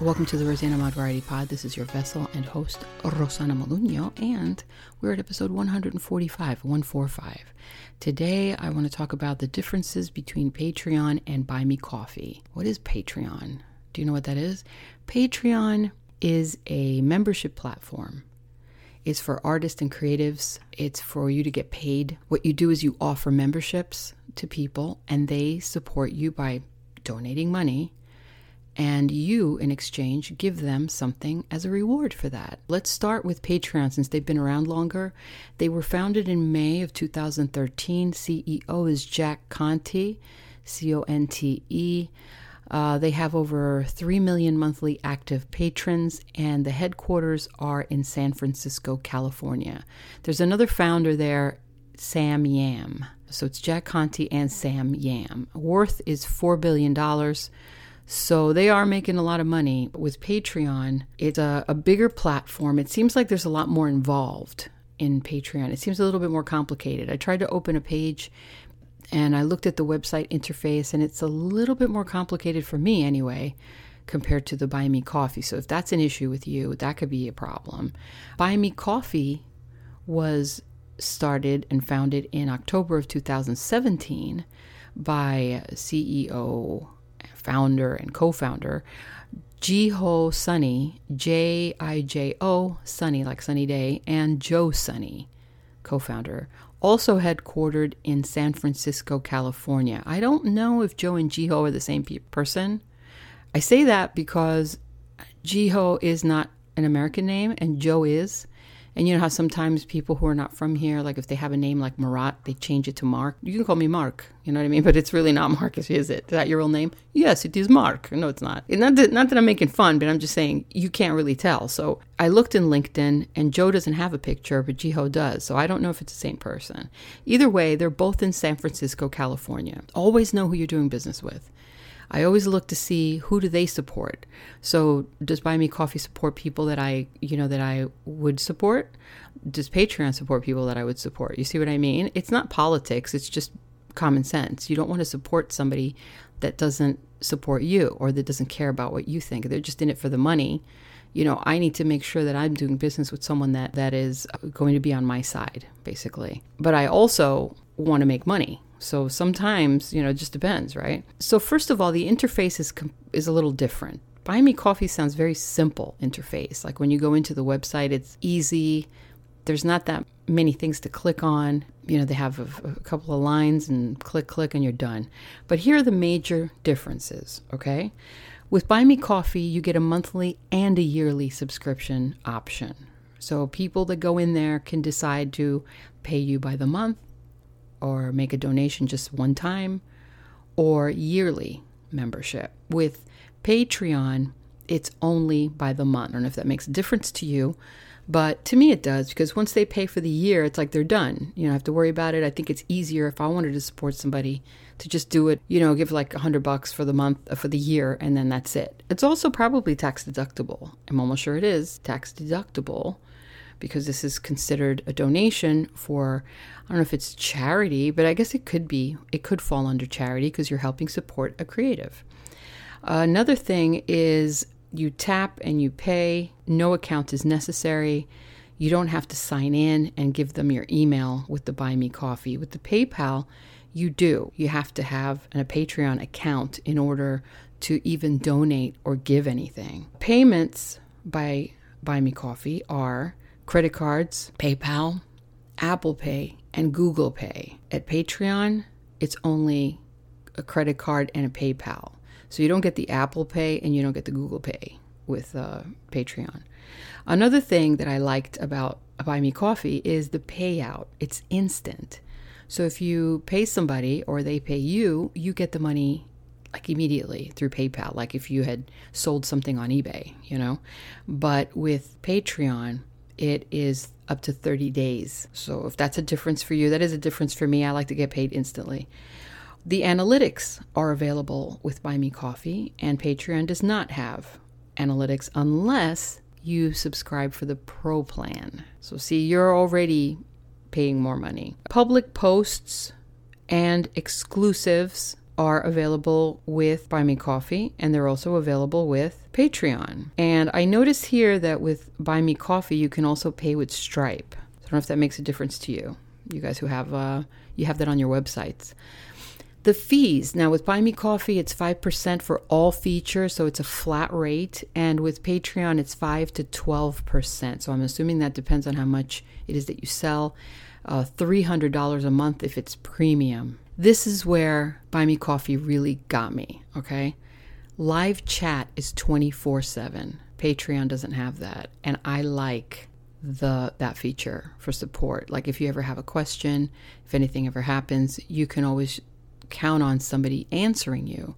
Welcome to the Rosanna Mod Variety Pod. This is your vessel and host, Rosanna Maluno, and we're at episode 145, 145. Today, I want to talk about the differences between Patreon and Buy Me Coffee. What is Patreon? Do you know what that is? Patreon is a membership platform. It's for artists and creatives. It's for you to get paid. What you do is you offer memberships to people, and they support you by donating money and you, in exchange, give them something as a reward for that. Let's start with Patreon since they've been around longer. They were founded in May of 2013. CEO is Jack Conte, C O N T E. Uh, they have over 3 million monthly active patrons, and the headquarters are in San Francisco, California. There's another founder there, Sam Yam. So it's Jack Conte and Sam Yam. Worth is $4 billion. So they are making a lot of money. But with Patreon, it's a, a bigger platform. It seems like there's a lot more involved in Patreon. It seems a little bit more complicated. I tried to open a page and I looked at the website interface, and it's a little bit more complicated for me anyway compared to the Buy Me Coffee. So if that's an issue with you, that could be a problem. Buy Me Coffee was started and founded in October of 2017 by CEO founder and co founder, Jiho Sunny, J I J O Sunny, like Sunny Day, and Joe Sunny, co founder, also headquartered in San Francisco, California. I don't know if Joe and Jiho are the same pe- person. I say that because Jiho is not an American name and Joe is. And you know how sometimes people who are not from here, like if they have a name like Marat, they change it to Mark. You can call me Mark, you know what I mean? But it's really not Marcus, is it? Is that your real name? Yes, it is Mark. No, it's not. Not that, not that I'm making fun, but I'm just saying you can't really tell. So I looked in LinkedIn, and Joe doesn't have a picture, but Jiho does. So I don't know if it's the same person. Either way, they're both in San Francisco, California. Always know who you're doing business with. I always look to see who do they support. So does Buy Me Coffee support people that I, you know, that I would support? Does Patreon support people that I would support? You see what I mean? It's not politics, it's just common sense. You don't want to support somebody that doesn't support you or that doesn't care about what you think. They're just in it for the money. You know, I need to make sure that I'm doing business with someone that that is going to be on my side, basically. But I also want to make money. So sometimes, you know, it just depends, right? So first of all, the interface is is a little different. Buy Me Coffee sounds very simple interface. Like when you go into the website, it's easy. There's not that many things to click on. You know, they have a, a couple of lines and click, click, and you're done. But here are the major differences, okay? With Buy Me Coffee, you get a monthly and a yearly subscription option. So people that go in there can decide to pay you by the month or make a donation just one time or yearly membership. With Patreon, it's only by the month. I don't know if that makes a difference to you, but to me it does because once they pay for the year, it's like they're done. You don't have to worry about it. I think it's easier if I wanted to support somebody to just do it, you know, give like a hundred bucks for the month, uh, for the year, and then that's it. It's also probably tax deductible. I'm almost sure it is tax deductible because this is considered a donation for I don't know if it's charity, but I guess it could be. It could fall under charity because you're helping support a creative. Another thing is you tap and you pay. No account is necessary. You don't have to sign in and give them your email with the Buy Me Coffee. With the PayPal, you do. You have to have a Patreon account in order to even donate or give anything. Payments by Buy Me Coffee are credit cards, PayPal, Apple Pay, and Google Pay. At Patreon, it's only a credit card and a PayPal. So you don't get the Apple Pay and you don't get the Google Pay with uh, Patreon. Another thing that I liked about Buy Me Coffee is the payout. It's instant. So if you pay somebody or they pay you, you get the money like immediately through PayPal, like if you had sold something on eBay, you know. But with Patreon, it is up to 30 days. So if that's a difference for you, that is a difference for me. I like to get paid instantly. The analytics are available with Buy Me Coffee, and Patreon does not have analytics unless you subscribe for the pro plan. So, see, you're already paying more money. Public posts and exclusives are available with Buy Me Coffee and they're also available with Patreon. And I notice here that with Buy Me Coffee, you can also pay with Stripe. I don't know if that makes a difference to you. You guys who have uh, you have that on your websites. The fees now with Buy Me Coffee, it's five percent for all features, so it's a flat rate, and with Patreon, it's five to twelve percent. So I'm assuming that depends on how much it is that you sell. Uh, Three hundred dollars a month if it's premium. This is where Buy Me Coffee really got me. Okay, live chat is twenty four seven. Patreon doesn't have that, and I like the that feature for support. Like if you ever have a question, if anything ever happens, you can always count on somebody answering you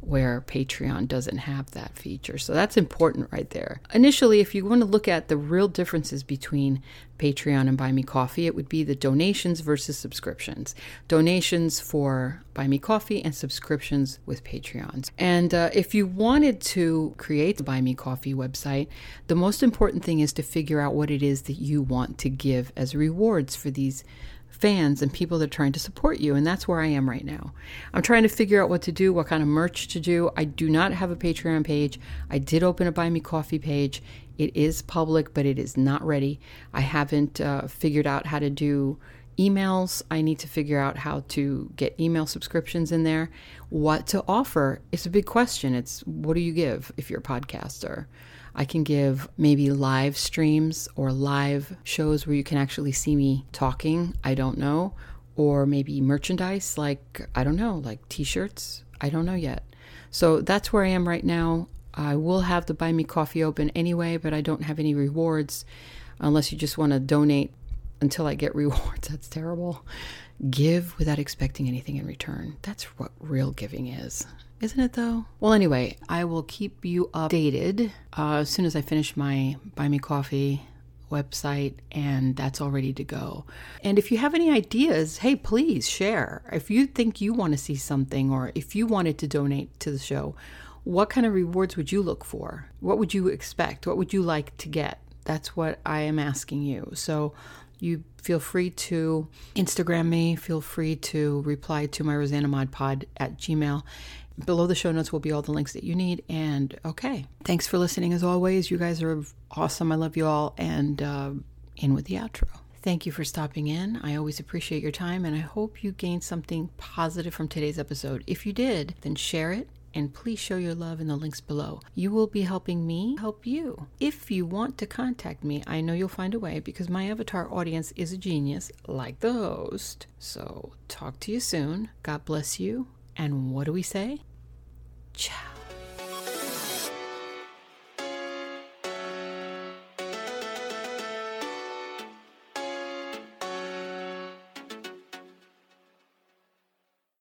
where Patreon doesn't have that feature. So that's important right there. Initially, if you want to look at the real differences between Patreon and Buy Me Coffee, it would be the donations versus subscriptions. Donations for Buy Me Coffee and subscriptions with Patreons. And uh, if you wanted to create the Buy Me Coffee website, the most important thing is to figure out what it is that you want to give as rewards for these fans and people that are trying to support you. And that's where I am right now. I'm trying to figure out what to do, what kind of merch to do. I do not have a Patreon page. I did open a Buy Me Coffee page. It is public, but it is not ready. I haven't uh, figured out how to do emails. I need to figure out how to get email subscriptions in there. What to offer? It's a big question. It's what do you give if you're a podcaster? I can give maybe live streams or live shows where you can actually see me talking. I don't know. Or maybe merchandise, like, I don't know, like t shirts. I don't know yet. So that's where I am right now. I will have the Buy Me Coffee open anyway, but I don't have any rewards unless you just want to donate until I get rewards. That's terrible. Give without expecting anything in return. That's what real giving is. Isn't it though? Well, anyway, I will keep you updated uh, as soon as I finish my Buy Me Coffee website and that's all ready to go. And if you have any ideas, hey, please share. If you think you want to see something or if you wanted to donate to the show, what kind of rewards would you look for? What would you expect? What would you like to get? That's what I am asking you. So you feel free to Instagram me, feel free to reply to my Rosanna Mod Pod at Gmail below the show notes will be all the links that you need. And okay, thanks for listening as always. You guys are awesome. I love you all. And uh, in with the outro. Thank you for stopping in. I always appreciate your time, and I hope you gained something positive from today's episode. If you did, then share it and please show your love in the links below. You will be helping me help you. If you want to contact me, I know you'll find a way because my avatar audience is a genius, like the host. So, talk to you soon. God bless you. And what do we say? Ciao.